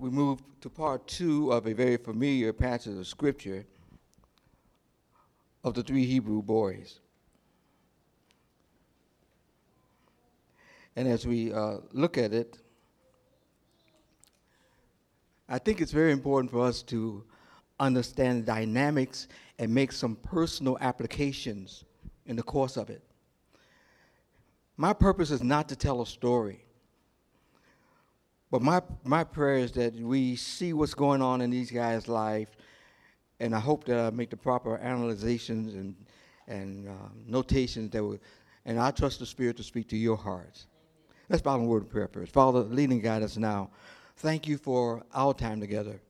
we move to part two of a very familiar passage of scripture of the three Hebrew boys. And as we uh, look at it, I think it's very important for us to understand the dynamics and make some personal applications in the course of it. My purpose is not to tell a story. But my, my prayer is that we see what's going on in these guys' life, and I hope that I make the proper analyzations and, and uh, notations that will, and I trust the Spirit to speak to your hearts. Let's bow in word of prayer first. Father, lead and guide us now. Thank you for our time together.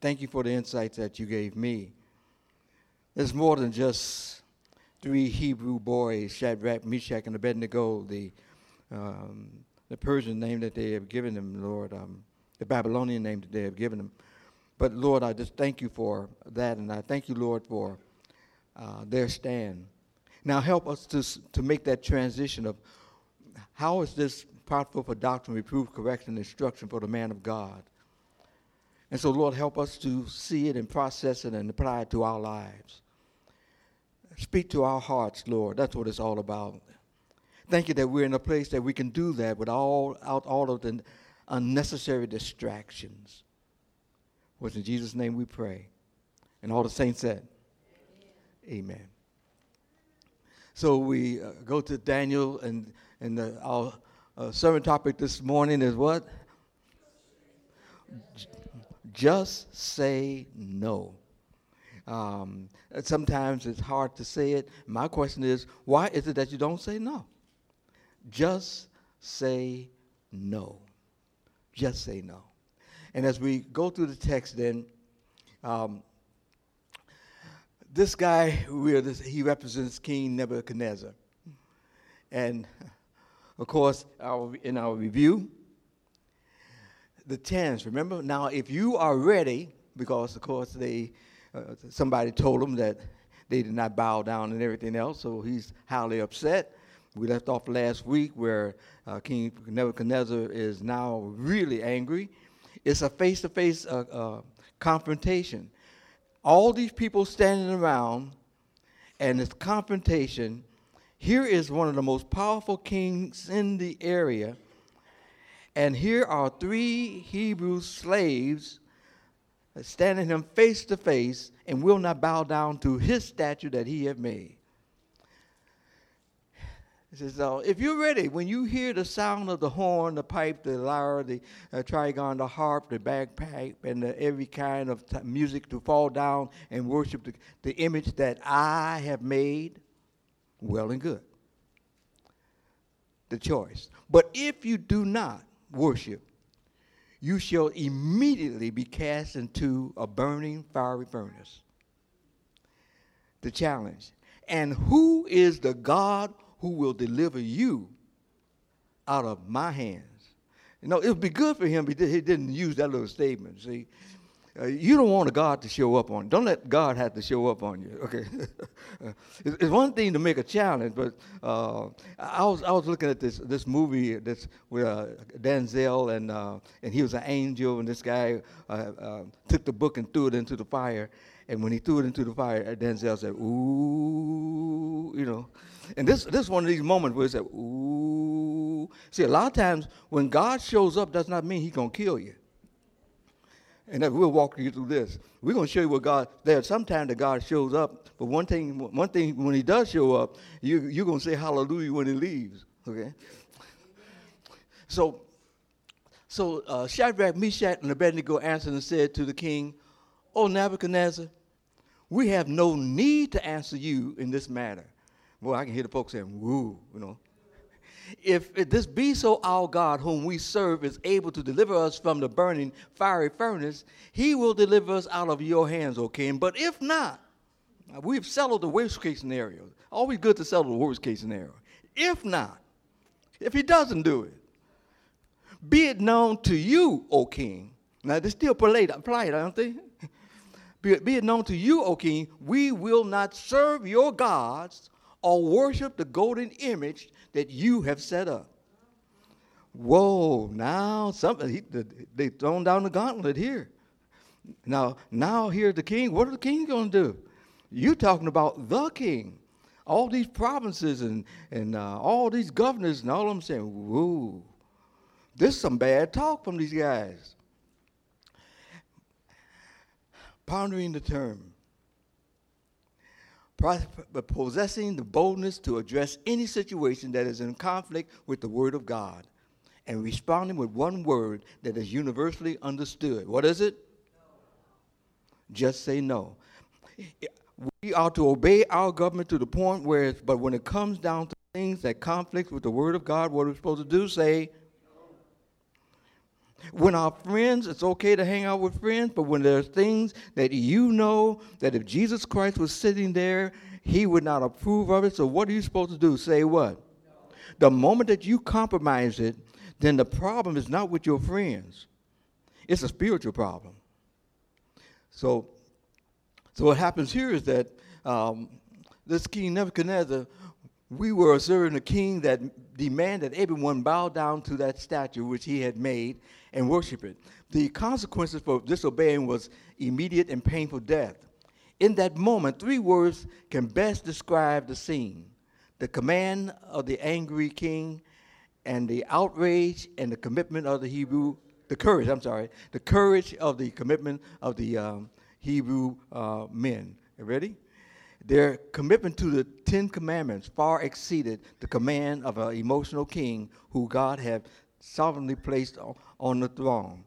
Thank you for the insights that you gave me. There's more than just three Hebrew boys, Shadrach, Meshach, and Abednego, the um, the Persian name that they have given them, Lord, um, the Babylonian name that they have given them. But Lord, I just thank you for that, and I thank you, Lord, for uh, their stand. Now help us to, to make that transition of how is this profitable for doctrine, reproof, correction, instruction for the man of God? And so, Lord, help us to see it and process it and apply it to our lives. Speak to our hearts, Lord. That's what it's all about. Thank you that we're in a place that we can do that without all, all of the unnecessary distractions. Was in Jesus' name we pray. And all the saints said, Amen. Amen. So we uh, go to Daniel, and, and the, our uh, sermon topic this morning is what? Just say no. Um, sometimes it's hard to say it. My question is, why is it that you don't say no? Just say no. Just say no. And as we go through the text, then, um, this guy, he represents King Nebuchadnezzar. And of course, our, in our review, the tens, remember? Now, if you are ready, because of course they, uh, somebody told him that they did not bow down and everything else, so he's highly upset. We left off last week where uh, King Nebuchadnezzar is now really angry. It's a face to face confrontation. All these people standing around, and it's confrontation. Here is one of the most powerful kings in the area, and here are three Hebrew slaves standing him face to face and will not bow down to his statue that he have made. He says, uh, if you're ready, when you hear the sound of the horn, the pipe, the lyre, the uh, trigon, the harp, the bagpipe, and the, every kind of t- music to fall down and worship the, the image that I have made, well and good. The choice. But if you do not worship, you shall immediately be cast into a burning fiery furnace. The challenge. And who is the God who will deliver you out of my hands. You know, it would be good for him if he didn't use that little statement. See, uh, you don't want a God to show up on you. Don't let God have to show up on you. Okay, it's, one thing to make a challenge, but uh, I was I was looking at this this movie that's with uh, Denzel and uh, and he was an angel, and this guy uh, uh, took the book and threw it into the fire, and when he threw it into the fire, Denzel said, "Ooh," you know. And this, this is one of these moments where he said, ooh. See, a lot of times when God shows up does not mean he's going to kill you. And if we'll walk you through this. We're going to show you what God, there's sometimes that God shows up, but one thing, one thing when he does show up, you, you're going to say hallelujah when he leaves, okay? So, so uh, Shadrach, Meshach, and Abednego answered and said to the king, O Nebuchadnezzar, we have no need to answer you in this matter. Boy, I can hear the folks saying, woo, you know. If, if this be so our God, whom we serve, is able to deliver us from the burning fiery furnace, he will deliver us out of your hands, O king. But if not, we've settled the worst case scenario. Always good to settle the worst case scenario. If not, if he doesn't do it, be it known to you, O king. Now, they still polite, polite, don't they? Be it, known to you, O king, we will not serve your gods or worship the golden image that you have set up. whoa, now something, he, they thrown down the gauntlet here. Now, now here's the king. What are the king going to do? You talking about the king. All these provinces and, and uh, all these governors and all of them saying, whoa, this is some bad talk from these guys. Pondering the term possessing the boldness to address any situation that is in conflict with the Word of God and responding with one word that is universally understood. What is it? No. Just say no. We are to obey our government to the point where, but when it comes down to things that conflict with the Word of God, what are we supposed to do? Say, when our friends, it's okay to hang out with friends, but when there's things that you know that if Jesus Christ was sitting there, he would not approve of it. So what are you supposed to do? Say what? The moment that you compromise it, then the problem is not with your friends. It's a spiritual problem. So, so what happens here is that um, this King Nebuchadnezzar, we were serving a king that demanded everyone bow down to that statue which he had made and worship it. The consequences for disobeying was immediate and painful death. In that moment, three words can best describe the scene the command of the angry king, and the outrage and the commitment of the Hebrew, the courage, I'm sorry, the courage of the commitment of the um, Hebrew uh, men. Ready? Their commitment to the Ten Commandments far exceeded the command of an emotional king who God had sovereignly placed on the throne.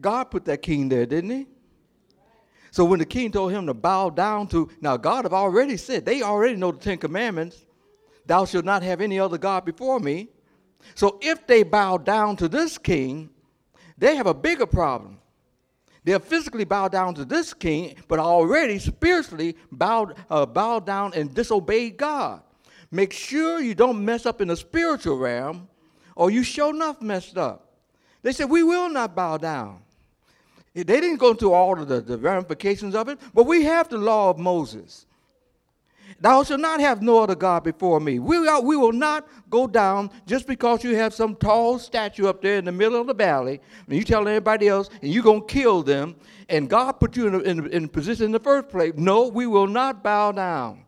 God put that king there, didn't he? So when the king told him to bow down to, now God have already said, they already know the Ten Commandments, thou shalt not have any other God before me. So if they bow down to this king, they have a bigger problem. They'll physically bow down to this king, but already spiritually bowed, uh, bowed down and disobeyed God. Make sure you don't mess up in the spiritual realm, or you sure enough messed up. They said, We will not bow down. They didn't go into all of the, the ramifications of it, but we have the law of Moses. Thou shalt not have no other God before me. We, are, we will not go down just because you have some tall statue up there in the middle of the valley, and you tell everybody else, and you're going to kill them, and God put you in a, in, in a position in the first place. No, we will not bow down.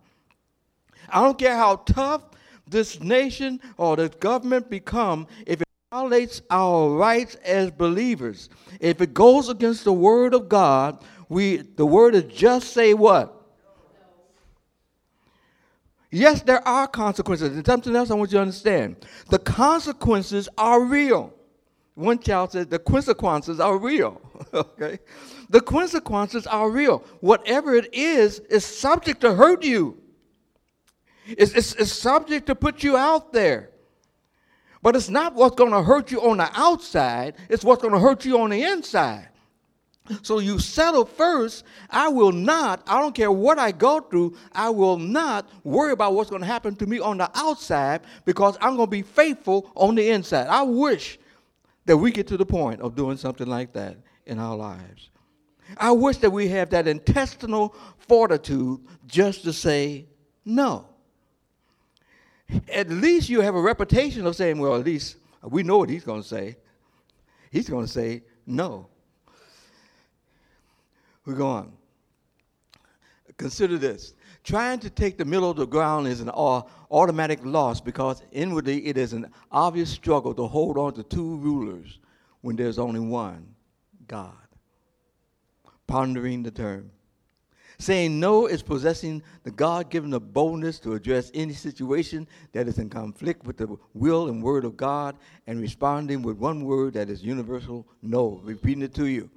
I don't care how tough this nation or this government become, if it violates our rights as believers, if it goes against the word of God, we the word is just say what? Yes, there are consequences. And something else I want you to understand. The consequences are real. One child said the consequences are real. okay? The consequences are real. Whatever it is, is subject to hurt you. It's, it's, it's subject to put you out there. But it's not what's going to hurt you on the outside, it's what's going to hurt you on the inside. So you settle first. I will not, I don't care what I go through, I will not worry about what's going to happen to me on the outside because I'm going to be faithful on the inside. I wish that we get to the point of doing something like that in our lives. I wish that we have that intestinal fortitude just to say no. At least you have a reputation of saying, well, at least we know what he's going to say. He's going to say no. We go on. Consider this. Trying to take the middle of the ground is an automatic loss because inwardly it is an obvious struggle to hold on to two rulers when there's only one God. Pondering the term. Saying no is possessing the God given boldness to address any situation that is in conflict with the will and word of God and responding with one word that is universal no. Repeating it to you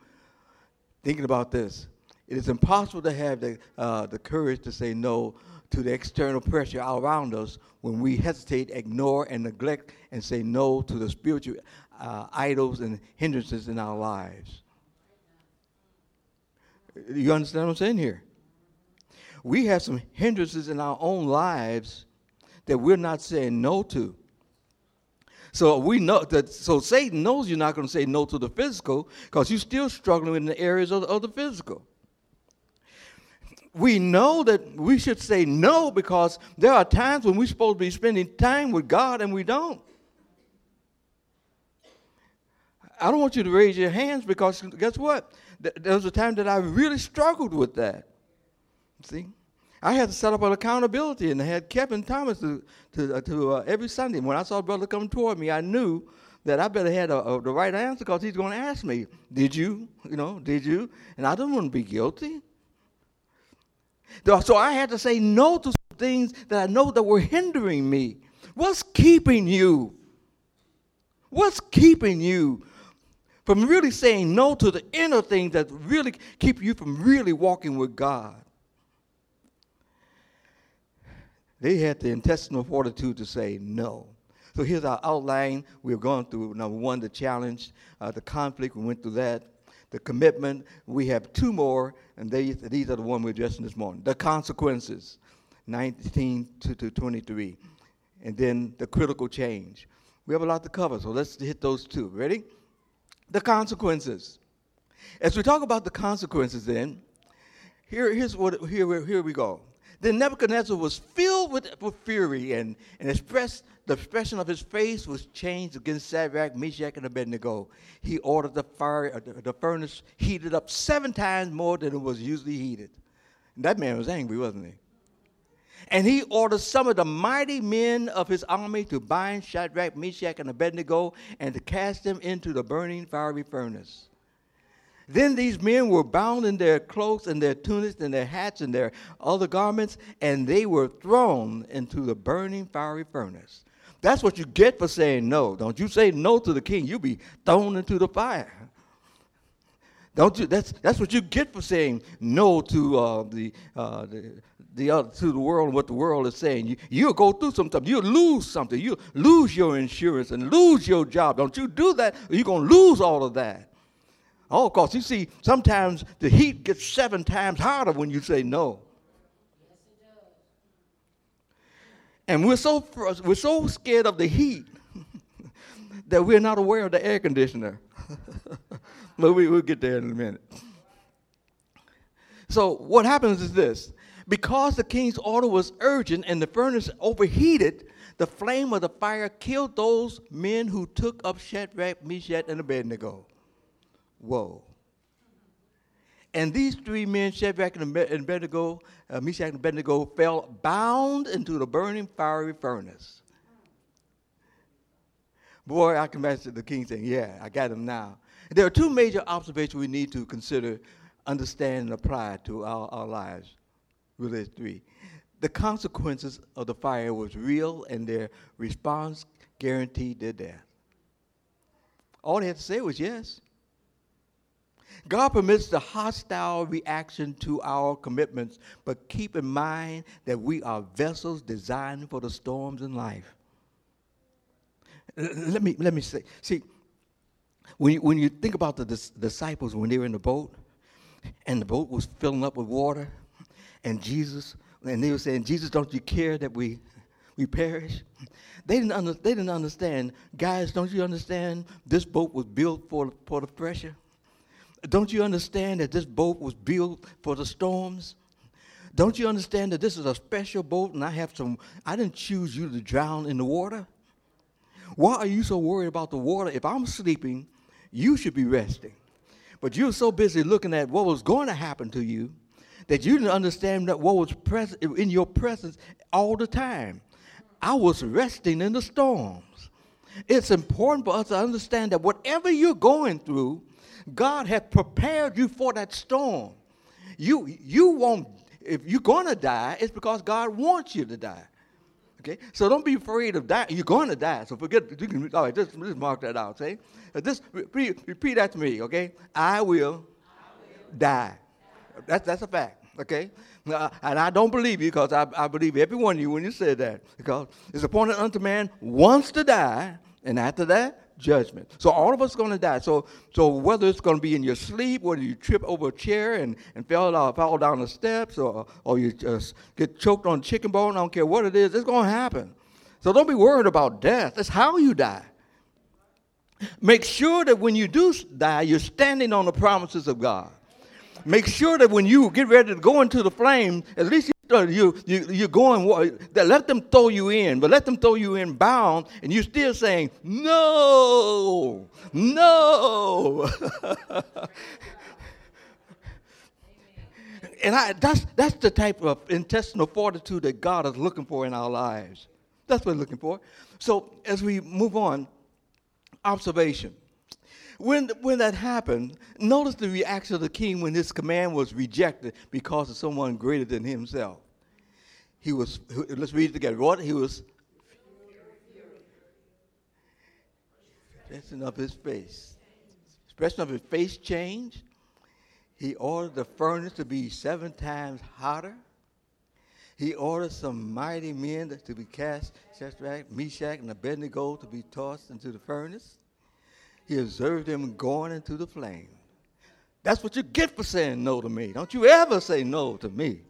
thinking about this. It is impossible to have the, uh, the courage to say no to the external pressure around us when we hesitate, ignore, and neglect and say no to the spiritual uh, idols and hindrances in our lives. You understand what I'm saying here? We have some hindrances in our own lives that we're not saying no to. So we know that. So Satan knows you're not going to say no to the physical because you're still struggling in the areas of, of the physical. We know that we should say no because there are times when we're supposed to be spending time with God and we don't. I don't want you to raise your hands because guess what? There was a time that I really struggled with that. See? I had to set up an accountability and I had Kevin Thomas to, to, uh, to uh, every Sunday. When I saw brother come toward me, I knew that I better have a, a, the right answer because he's going to ask me, Did you? You know, did you? And I don't want to be guilty. So I had to say no to things that I know that were hindering me. What's keeping you? What's keeping you from really saying no to the inner things that really keep you from really walking with God? They had the intestinal fortitude to say no. So here's our outline. We've gone through number one, the challenge, uh, the conflict. We went through that. The commitment. We have two more, and they, these are the ones we're addressing this morning. The consequences, 19 to, to 23, and then the critical change. We have a lot to cover, so let's hit those two. Ready? The consequences. As we talk about the consequences, then here, here's what here, here we go. Then Nebuchadnezzar was filled with, with fury, and, and expressed, the expression of his face was changed against Shadrach, Meshach, and Abednego. He ordered the, fire, uh, the, the furnace heated up seven times more than it was usually heated. And that man was angry, wasn't he? And he ordered some of the mighty men of his army to bind Shadrach, Meshach, and Abednego and to cast them into the burning fiery furnace. Then these men were bound in their cloaks and their tunics and their hats and their other garments, and they were thrown into the burning fiery furnace. That's what you get for saying no. Don't you say no to the king, you'll be thrown into the fire. Don't you? That's that's what you get for saying no to uh, the, uh, the the other to the world and what the world is saying. You, you'll go through something. You'll lose something. You'll lose your insurance and lose your job. Don't you do that, you're going to lose all of that. Oh, of course, you see, sometimes the heat gets seven times harder when you say no. And we're so, we're so scared of the heat that we're not aware of the air conditioner. but we, we'll get there in a minute. So, what happens is this because the king's order was urgent and the furnace overheated, the flame of the fire killed those men who took up Shadrach, Meshach, and Abednego. Whoa. And these three men, Shadrach and Abednego, uh, Meshach and Abednego, fell bound into the burning fiery furnace. Boy, I can imagine the king saying, Yeah, I got him now. There are two major observations we need to consider, understand, and apply to our, our lives. Really, three. The consequences of the fire was real, and their response guaranteed their death. All they had to say was yes. God permits the hostile reaction to our commitments, but keep in mind that we are vessels designed for the storms in life. Let me, let me say, see, when you, when you think about the dis- disciples when they were in the boat, and the boat was filling up with water, and Jesus, and they were saying, Jesus, don't you care that we, we perish? They didn't, under, they didn't understand, guys, don't you understand this boat was built for, for the pressure? Don't you understand that this boat was built for the storms? Don't you understand that this is a special boat and I have some, I didn't choose you to drown in the water? Why are you so worried about the water? If I'm sleeping, you should be resting. But you're so busy looking at what was going to happen to you that you didn't understand that what was present in your presence all the time. I was resting in the storms. It's important for us to understand that whatever you're going through, God has prepared you for that storm. You, you won't, if you're going to die, it's because God wants you to die. Okay? So don't be afraid of dying. You're going to die. So forget, you can, all right, just, just mark that out, see? Uh, just repeat, repeat that to me, okay? I will, I will. die. That's, that's a fact, okay? Uh, and I don't believe you because I, I believe every one of you when you said that. Because it's appointed unto man once to die, and after that, judgment. So all of us are going to die. So, so whether it's going to be in your sleep, whether you trip over a chair and, and fall, uh, fall down the steps, or, or you just get choked on chicken bone, I don't care what it is, it's going to happen. So don't be worried about death. It's how you die. Make sure that when you do die, you're standing on the promises of God. Make sure that when you get ready to go into the flame, at least Uh, you, you, you're going, let them throw you in, but let them throw you in bound, and you're still saying, no, no. and I, that's, that's the type of intestinal fortitude that God is looking for in our lives. That's what we're looking for. So as we move on, observation. When, when that happened, notice the reaction of the king when this command was rejected because of someone greater than himself. He was, let's read it together. What? He was expression of his face. Expression of his face changed. He ordered the furnace to be seven times hotter. He ordered some mighty men to be cast, Shadrach, Meshach, and Abednego to be tossed into the furnace. He observed them going into the flame. That's what you get for saying no to me. Don't you ever say no to me.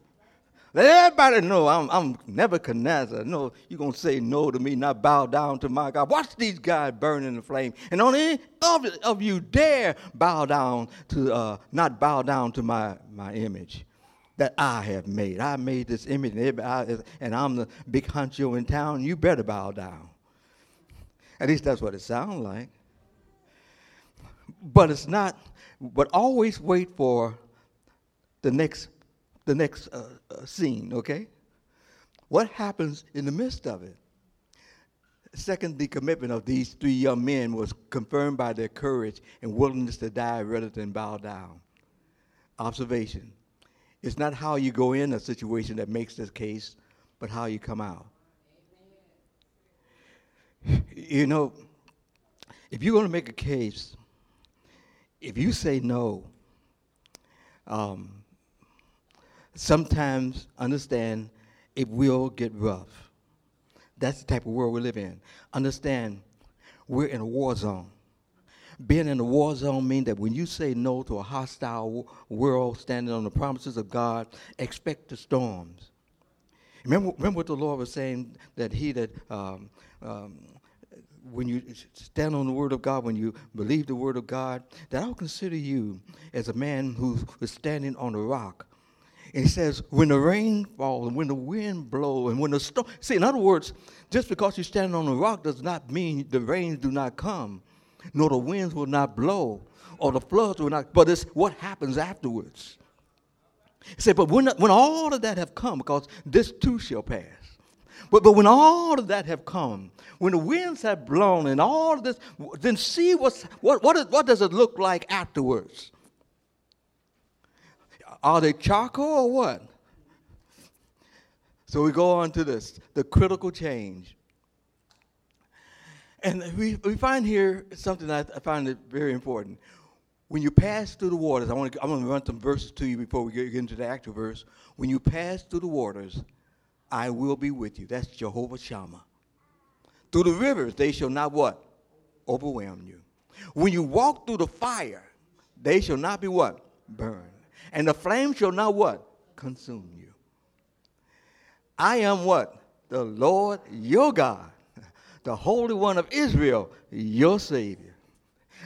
Let everybody know I'm, I'm Nebuchadnezzar. No, you're going to say no to me, not bow down to my God. Watch these guys burn in the flame. And only of, of you dare bow down to, uh, not bow down to my, my image that I have made. I made this image, and I'm the big honcho in town. You better bow down. At least that's what it sounds like. But it's not, but always wait for the next the next uh, uh, scene, okay? What happens in the midst of it? Second, the commitment of these three young men was confirmed by their courage and willingness to die rather than bow down. Observation. It's not how you go in a situation that makes this case, but how you come out. You know, if you're going to make a case, if you say no, um, sometimes understand it will get rough. That's the type of world we live in. Understand we're in a war zone. Being in a war zone means that when you say no to a hostile world standing on the promises of God, expect the storms. Remember, remember what the Lord was saying that He that um, um, when you stand on the word of God, when you believe the word of God, that I'll consider you as a man who is standing on a rock and he says, when the rain falls and when the wind blows and when the storm. See, in other words, just because you're standing on a rock does not mean the rains do not come, nor the winds will not blow, or the floods will not. But it's what happens afterwards. He said, but when, when all of that have come, because this too shall pass. But, but when all of that have come, when the winds have blown and all of this, then see what's, what, what, what does it look like afterwards? Are they charcoal or what? So we go on to this the critical change. And we, we find here something that I find it very important. When you pass through the waters, I want to, I'm going to run some verses to you before we get into the actual verse. When you pass through the waters, I will be with you. That's Jehovah Shammah. Through the rivers, they shall not what? Overwhelm you. When you walk through the fire, they shall not be what? Burned and the flame shall not what? Consume you. I am what? The Lord your God, the Holy One of Israel, your Savior.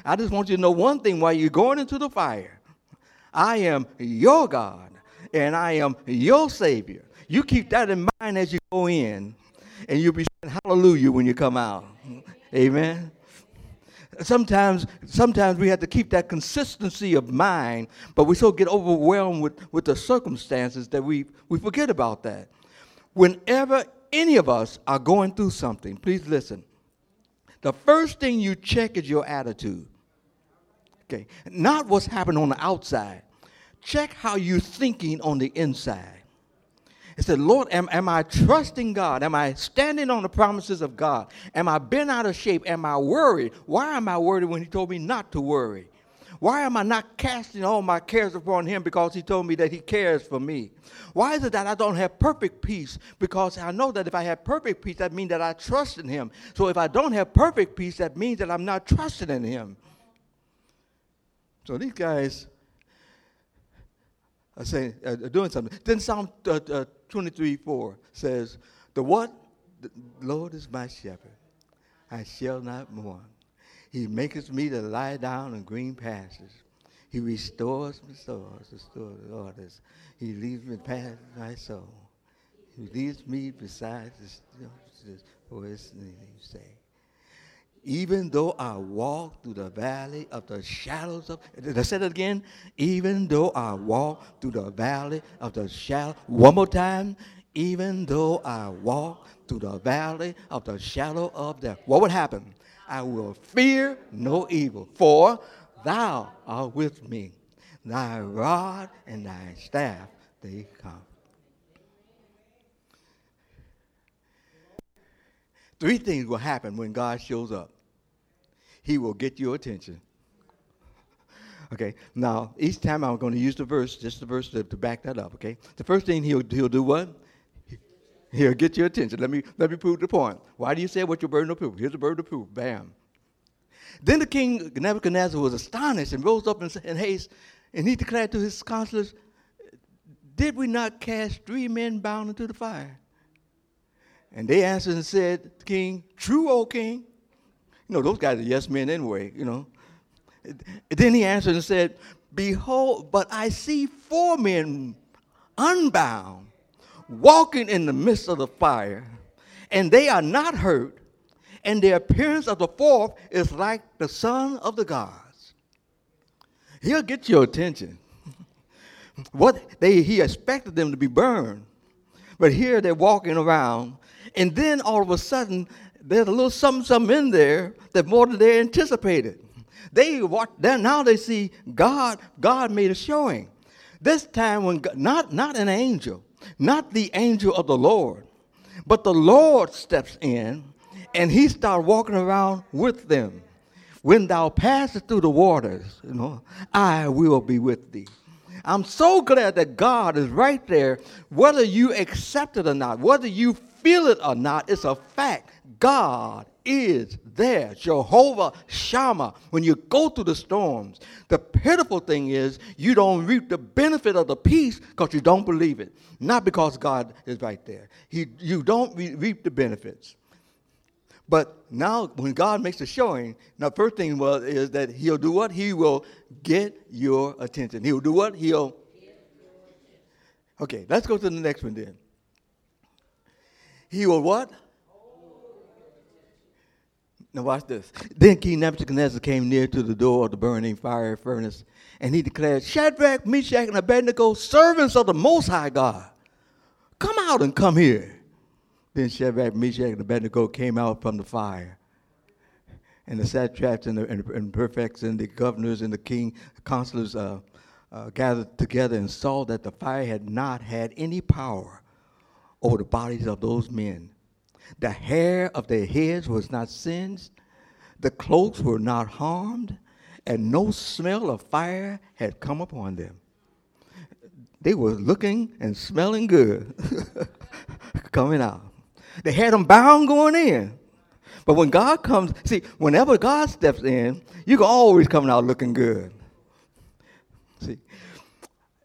I just want you to know one thing while you're going into the fire. I am your God, and I am your Savior. You keep that in mind as you go in, and you'll be saying hallelujah when you come out. Amen sometimes sometimes we have to keep that consistency of mind, but we so get overwhelmed with, with the circumstances that we, we forget about that. Whenever any of us are going through something, please listen. The first thing you check is your attitude. Okay. Not what's happening on the outside. Check how you're thinking on the inside. He said, Lord, am, am I trusting God? Am I standing on the promises of God? Am I been out of shape? Am I worried? Why am I worried when He told me not to worry? Why am I not casting all my cares upon Him because He told me that He cares for me? Why is it that I don't have perfect peace? Because I know that if I have perfect peace, that means that I trust in Him. So if I don't have perfect peace, that means that I'm not trusting in Him. So these guys are saying, uh, doing something. Then Psalm uh, uh, 23 4 says, The what? The Lord is my shepherd. I shall not mourn. He maketh me to lie down in green pastures. He restores my soul. Restores the waters. He leads me past my soul. He leads me beside this, this voice, you say. Even though I walk through the valley of the shadows of, did I say that again? Even though I walk through the valley of the shadow, one more time. Even though I walk through the valley of the shadow of death, what would happen? I will fear no evil, for thou art with me. Thy rod and thy staff, they come. Three things will happen when God shows up. He will get your attention. Okay, now each time I'm going to use the verse, just the verse to, to back that up. Okay, the first thing he'll he'll do what? He'll get your attention. Let me let me prove the point. Why do you say what your burden of proof? Here's the burden of proof. Bam. Then the king Nebuchadnezzar was astonished and rose up in, in haste, and he declared to his counselors, "Did we not cast three men bound into the fire?" And they answered and said, King, true, O king. You know, those guys are yes men anyway, you know. Then he answered and said, Behold, but I see four men unbound, walking in the midst of the fire, and they are not hurt, and the appearance of the fourth is like the son of the gods. He'll get your attention. what they he expected them to be burned, but here they're walking around, and then all of a sudden there's a little something, something in there that more than they anticipated. They watch, that now they see God, God made a showing. This time when God, not, not an angel, not the angel of the Lord, but the Lord steps in and he starts walking around with them. When thou passest through the waters, you know, I will be with thee. I'm so glad that God is right there, whether you accept it or not, whether you feel it or not, it's a fact. God is there. Jehovah Shammah. When you go through the storms, the pitiful thing is you don't reap the benefit of the peace because you don't believe it. Not because God is right there. He, you don't re- reap the benefits. But now, when God makes a showing, the first thing was is that He'll do what? He will get your attention. He'll do what? He'll. Okay, let's go to the next one then. He will what? Now watch this. Then King Nebuchadnezzar came near to the door of the burning fire furnace, and he declared, Shadrach, Meshach, and Abednego, servants of the Most High God, come out and come here. Then Shadrach, Meshach, and Abednego came out from the fire. And the satraps and the and, and prefects and the governors and the king, the counselors uh, uh, gathered together and saw that the fire had not had any power over the bodies of those men the hair of their heads was not singed, the cloaks were not harmed, and no smell of fire had come upon them. They were looking and smelling good coming out. They had them bound going in. But when God comes, see, whenever God steps in, you can always come out looking good. See,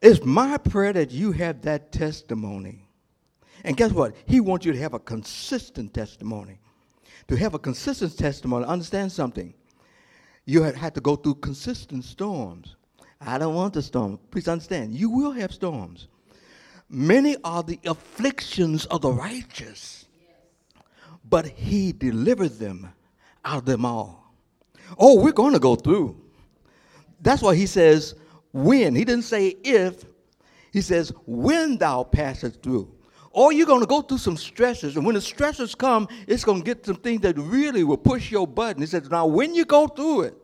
it's my prayer that you have that testimony and guess what? He wants you to have a consistent testimony. To have a consistent testimony, understand something. You have to go through consistent storms. I don't want the storm. Please understand, you will have storms. Many are the afflictions of the righteous, but he delivered them out of them all. Oh, we're going to go through. That's why he says, when. He didn't say if, he says, when thou passest through or you're going to go through some stresses. And when the stresses come, it's going to get some things that really will push your button. He says, now when you go through it,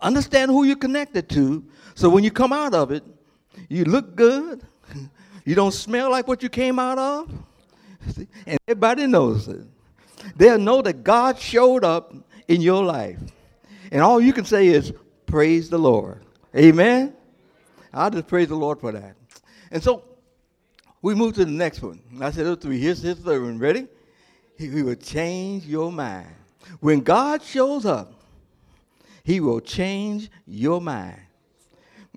understand who you're connected to. So when you come out of it, you look good. You don't smell like what you came out of. And everybody knows it. They'll know that God showed up in your life. And all you can say is, praise the Lord. Amen? I'll just praise the Lord for that. And so we move to the next one. I said, oh, three. Here's his third one. Ready? He, he will change your mind. When God shows up, he will change your mind.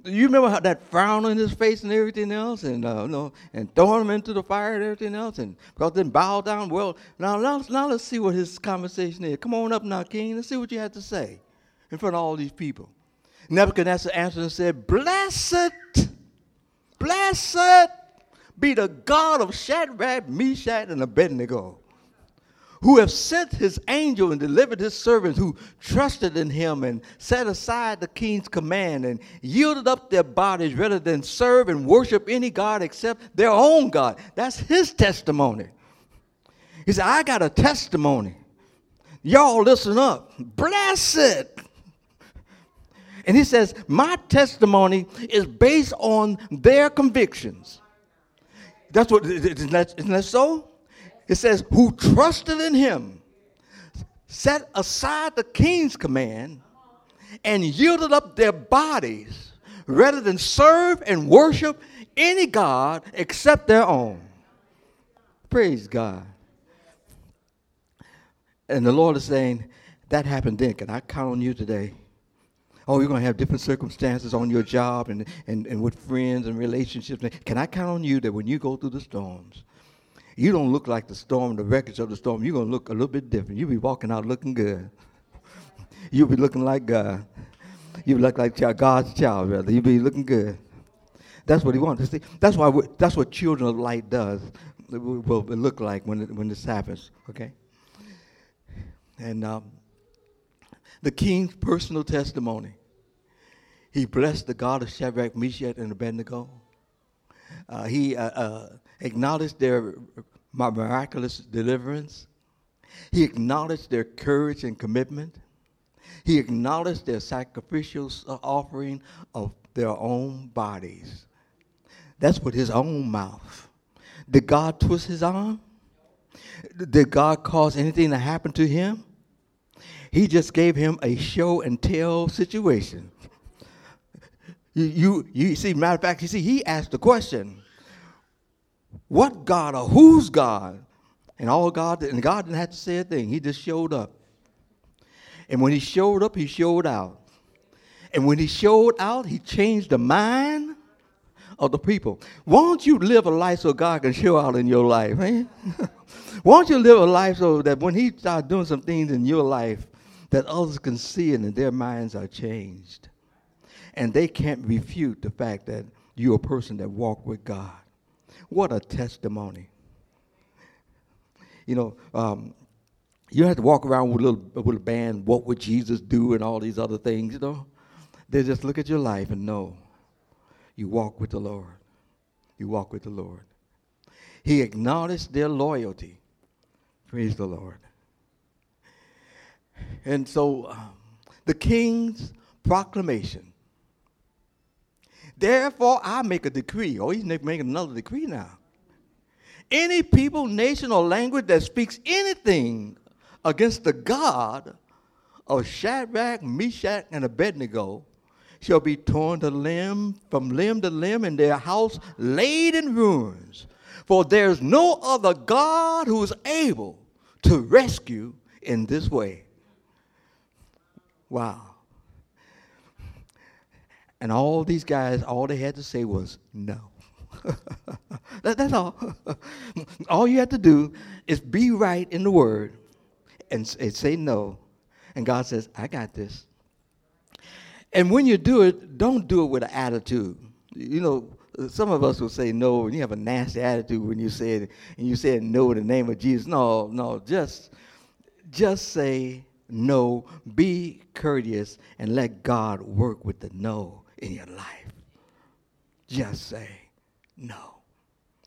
You remember how that frown on his face and everything else, and uh, and throwing him into the fire and everything else, and because then bow down. Well, now, now, now let's see what his conversation is. Come on up now, King. Let's see what you have to say in front of all these people. Nebuchadnezzar answered and said, "Blessed, blessed be the God of Shadrach, Meshach, and Abednego, who have sent his angel and delivered his servants who trusted in him and set aside the king's command and yielded up their bodies rather than serve and worship any God except their own God. That's his testimony. He said, I got a testimony. Y'all listen up. Blessed. And he says, My testimony is based on their convictions. That's what, isn't that, isn't that so? It says, Who trusted in him, set aside the king's command, and yielded up their bodies rather than serve and worship any God except their own. Praise God. And the Lord is saying, that happened then. Can I count on you today? Oh, you're going to have different circumstances on your job and, and, and with friends and relationships. Can I count on you that when you go through the storms, you don't look like the storm, the wreckage of the storm. You're going to look a little bit different. You'll be walking out looking good. You'll be looking like God. You'll look like God's child, rather. You'll be looking good. That's what he wants. See, that's why that's what children of light does. It will look like when it, when this happens. Okay. And um, the king's personal testimony. He blessed the God of Shadrach, Meshach, and Abednego. Uh, he uh, uh, acknowledged their miraculous deliverance. He acknowledged their courage and commitment. He acknowledged their sacrificial offering of their own bodies. That's with his own mouth. Did God twist his arm? Did God cause anything to happen to him? He just gave him a show and tell situation. You, you, you see, matter of fact, you see, he asked the question, what God or whose God? And all God, and God didn't have to say a thing. He just showed up. And when he showed up, he showed out. And when he showed out, he changed the mind of the people. Why don't you live a life so God can show out in your life, man? Why don't you live a life so that when he starts doing some things in your life, that others can see and their minds are changed. And they can't refute the fact that you're a person that walked with God. What a testimony. You know, um, you have to walk around with a little band, what would Jesus do, and all these other things, you know. They just look at your life and know you walk with the Lord. You walk with the Lord. He acknowledged their loyalty. Praise the Lord. And so um, the king's proclamation. Therefore, I make a decree. Oh, he's making another decree now. Any people, nation, or language that speaks anything against the God of Shadrach, Meshach, and Abednego shall be torn to limb from limb to limb, and their house laid in ruins. For there's no other God who is able to rescue in this way. Wow. And all these guys, all they had to say was no. that, that's all. all you have to do is be right in the word and, and say no. And God says, I got this. And when you do it, don't do it with an attitude. You know, some of us will say no, and you have a nasty attitude when you say it, and you say no in the name of Jesus. No, no, just, just say no. Be courteous and let God work with the no in your life. Just say no,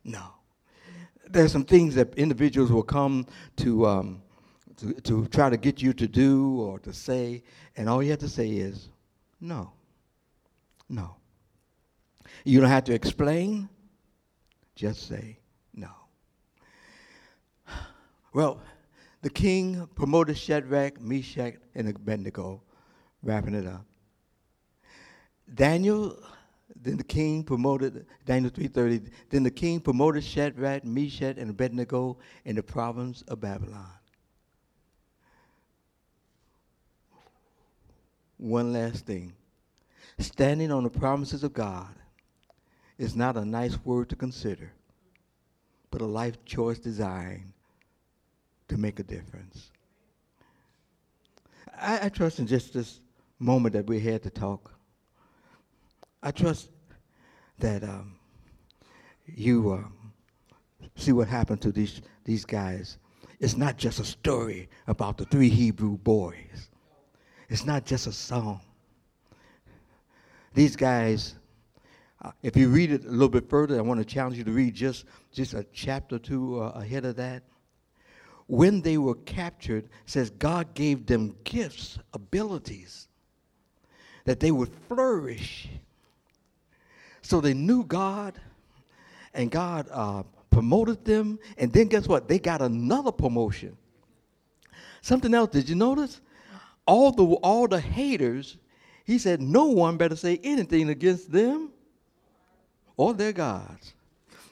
no. There's some things that individuals will come to, um, to, to try to get you to do or to say, and all you have to say is no, no. You don't have to explain, just say no. Well, the king promoted Shadrach, Meshach, and Abednego, wrapping it up. Daniel, then the king promoted, Daniel 3.30, then the king promoted Shadrach, Meshach, and Abednego in the province of Babylon. One last thing. Standing on the promises of God is not a nice word to consider, but a life choice designed to make a difference. I, I trust in just this moment that we had to talk. I trust that um, you um, see what happened to these, these guys. It's not just a story about the three Hebrew boys. It's not just a song. These guys, uh, if you read it a little bit further, I want to challenge you to read just, just a chapter or two uh, ahead of that. When they were captured, says God gave them gifts, abilities, that they would flourish. So they knew God, and God uh, promoted them, and then guess what? They got another promotion. Something else, did you notice? All the, all the haters, he said, no one better say anything against them or their gods.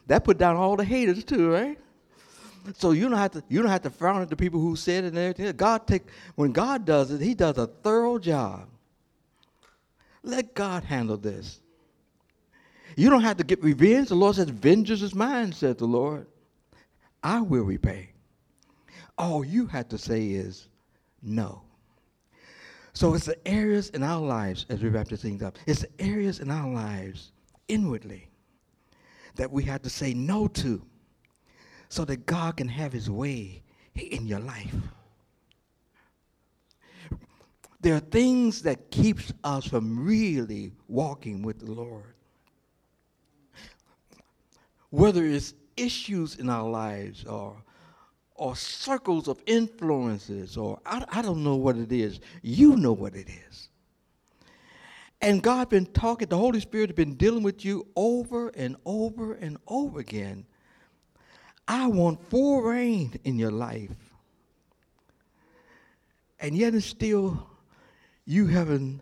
That put down all the haters too, right? So you don't have to you don't have to frown at the people who said it and everything. God take when God does it, He does a thorough job. Let God handle this. You don't have to get revenge. The Lord says, Vengeance is mine, said the Lord. I will repay. All you have to say is no. So it's the areas in our lives, as we wrap this thing up, it's the areas in our lives inwardly that we have to say no to so that God can have his way in your life. There are things that keeps us from really walking with the Lord. Whether it's issues in our lives or or circles of influences or I, I don't know what it is. You know what it is. And god been talking the holy spirit has been dealing with you over and over and over again i want full reign in your life and yet and still you haven't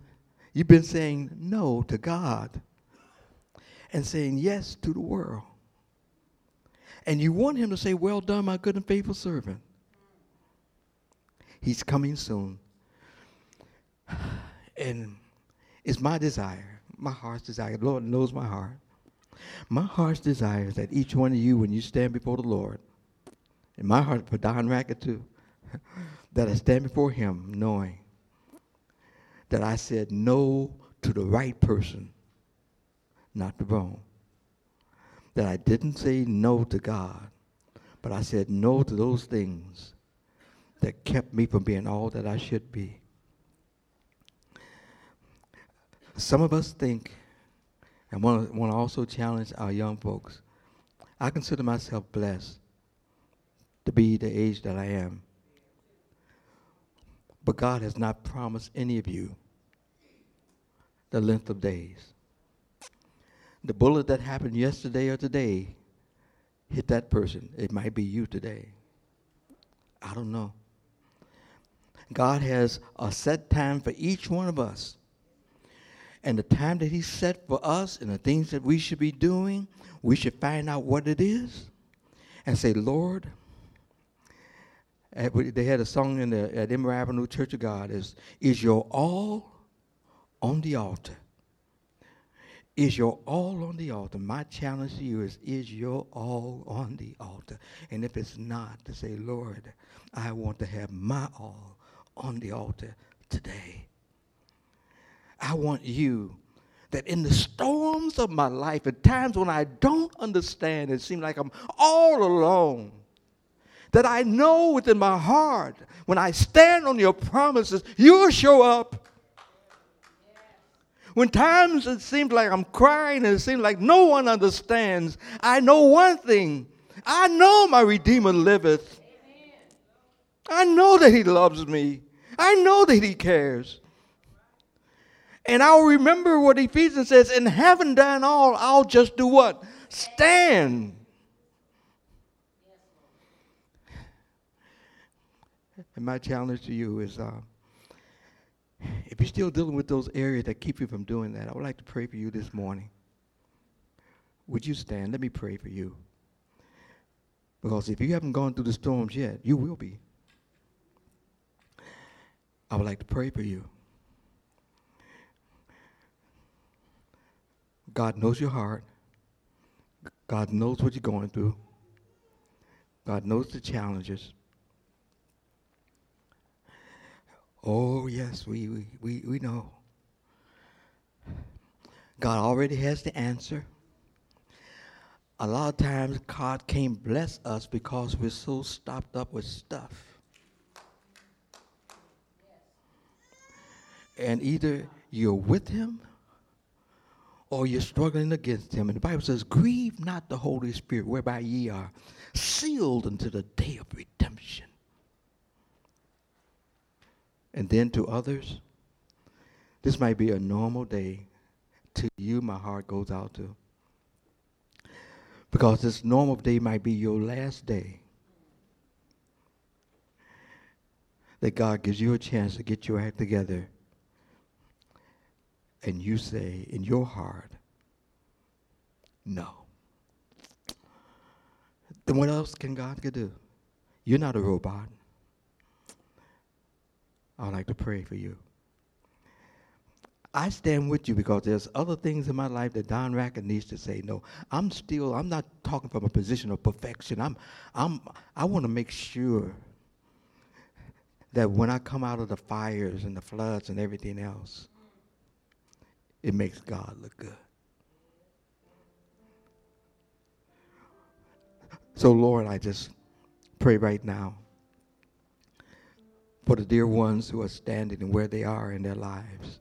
you've been saying no to god and saying yes to the world and you want him to say, Well done, my good and faithful servant. He's coming soon. And it's my desire, my heart's desire. The Lord knows my heart. My heart's desire is that each one of you, when you stand before the Lord, and my heart for Don Raickett too, that I stand before him knowing that I said no to the right person, not the wrong that I didn't say no to God, but I said no to those things that kept me from being all that I should be. Some of us think, and want to also challenge our young folks, I consider myself blessed to be the age that I am. But God has not promised any of you the length of days the bullet that happened yesterday or today hit that person. It might be you today. I don't know. God has a set time for each one of us. And the time that He set for us and the things that we should be doing, we should find out what it is and say, Lord, they had a song in the, at Emory Avenue Church of God is, is your all on the altar? Is your all on the altar? My challenge to you is, is your all on the altar? And if it's not, to say, Lord, I want to have my all on the altar today. I want you that in the storms of my life, at times when I don't understand, it seems like I'm all alone, that I know within my heart, when I stand on your promises, you'll show up. When times it seems like I'm crying and it seems like no one understands, I know one thing. I know my Redeemer liveth. I know that He loves me. I know that He cares. And I'll remember what Ephesians says, and having done all, I'll just do what? Stand. And my challenge to you is uh, if you're still dealing with those areas that keep you from doing that, I would like to pray for you this morning. Would you stand? Let me pray for you. Because if you haven't gone through the storms yet, you will be. I would like to pray for you. God knows your heart. God knows what you're going through. God knows the challenges. Oh, yes, we, we, we, we know. God already has the answer. a lot of times God can't bless us because we're so stopped up with stuff. And either you're with him or you're struggling against him. And the Bible says, Grieve not the Holy Spirit, whereby ye are sealed unto the day of redemption. And then to others, this might be a normal day. To you, my heart goes out to. Because this normal day might be your last day. That God gives you a chance to get your act together. And you say in your heart, no. Then what else can God do? You're not a robot. I'd like to pray for you. I stand with you because there's other things in my life that Don Raickett needs to say. No, I'm still, I'm not talking from a position of perfection. I'm, I'm, I want to make sure that when I come out of the fires and the floods and everything else, it makes God look good. So, Lord, I just pray right now for the dear ones who are standing and where they are in their lives.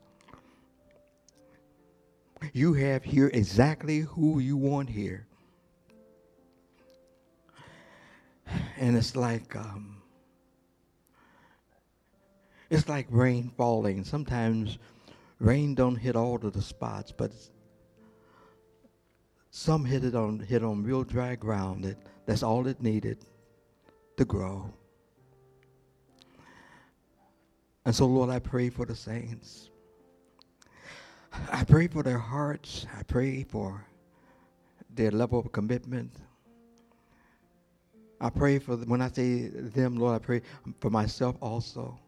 You have here exactly who you want here. And it's like um, it's like rain falling. Sometimes rain don't hit all of the spots, but some hit it on hit on real dry ground. That that's all it needed to grow. And so, Lord, I pray for the saints. I pray for their hearts. I pray for their level of commitment. I pray for, when I say them, Lord, I pray for myself also.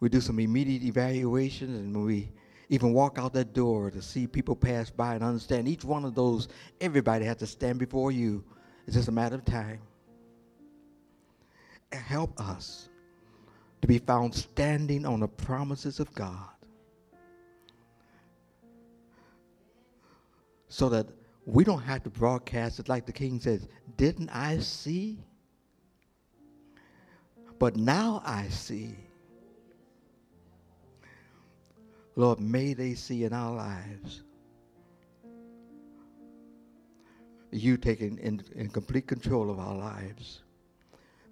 We do some immediate evaluation and when we even walk out that door to see people pass by and understand each one of those, everybody has to stand before you. It's just a matter of time. Help us to be found standing on the promises of God so that we don't have to broadcast it like the king says, Didn't I see? But now I see. Lord, may they see in our lives you taking in, in complete control of our lives.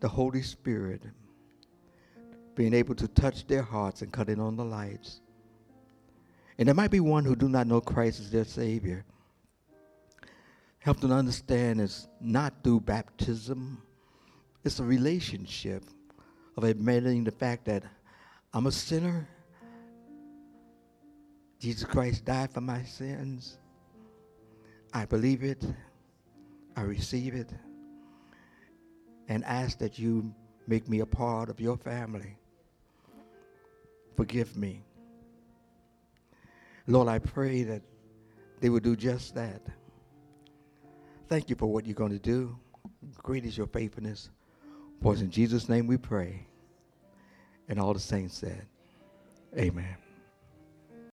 The Holy Spirit being able to touch their hearts and cut in on the lights. And there might be one who do not know Christ as their Savior help them understand it's not through baptism. It's a relationship of admitting the fact that I'm a sinner. Jesus Christ died for my sins. I believe it. I receive it. And ask that you make me a part of your family. Forgive me. Lord, I pray that they will do just that. Thank you for what you're going to do. Great is your faithfulness. For in Jesus' name we pray. And all the saints said, Amen.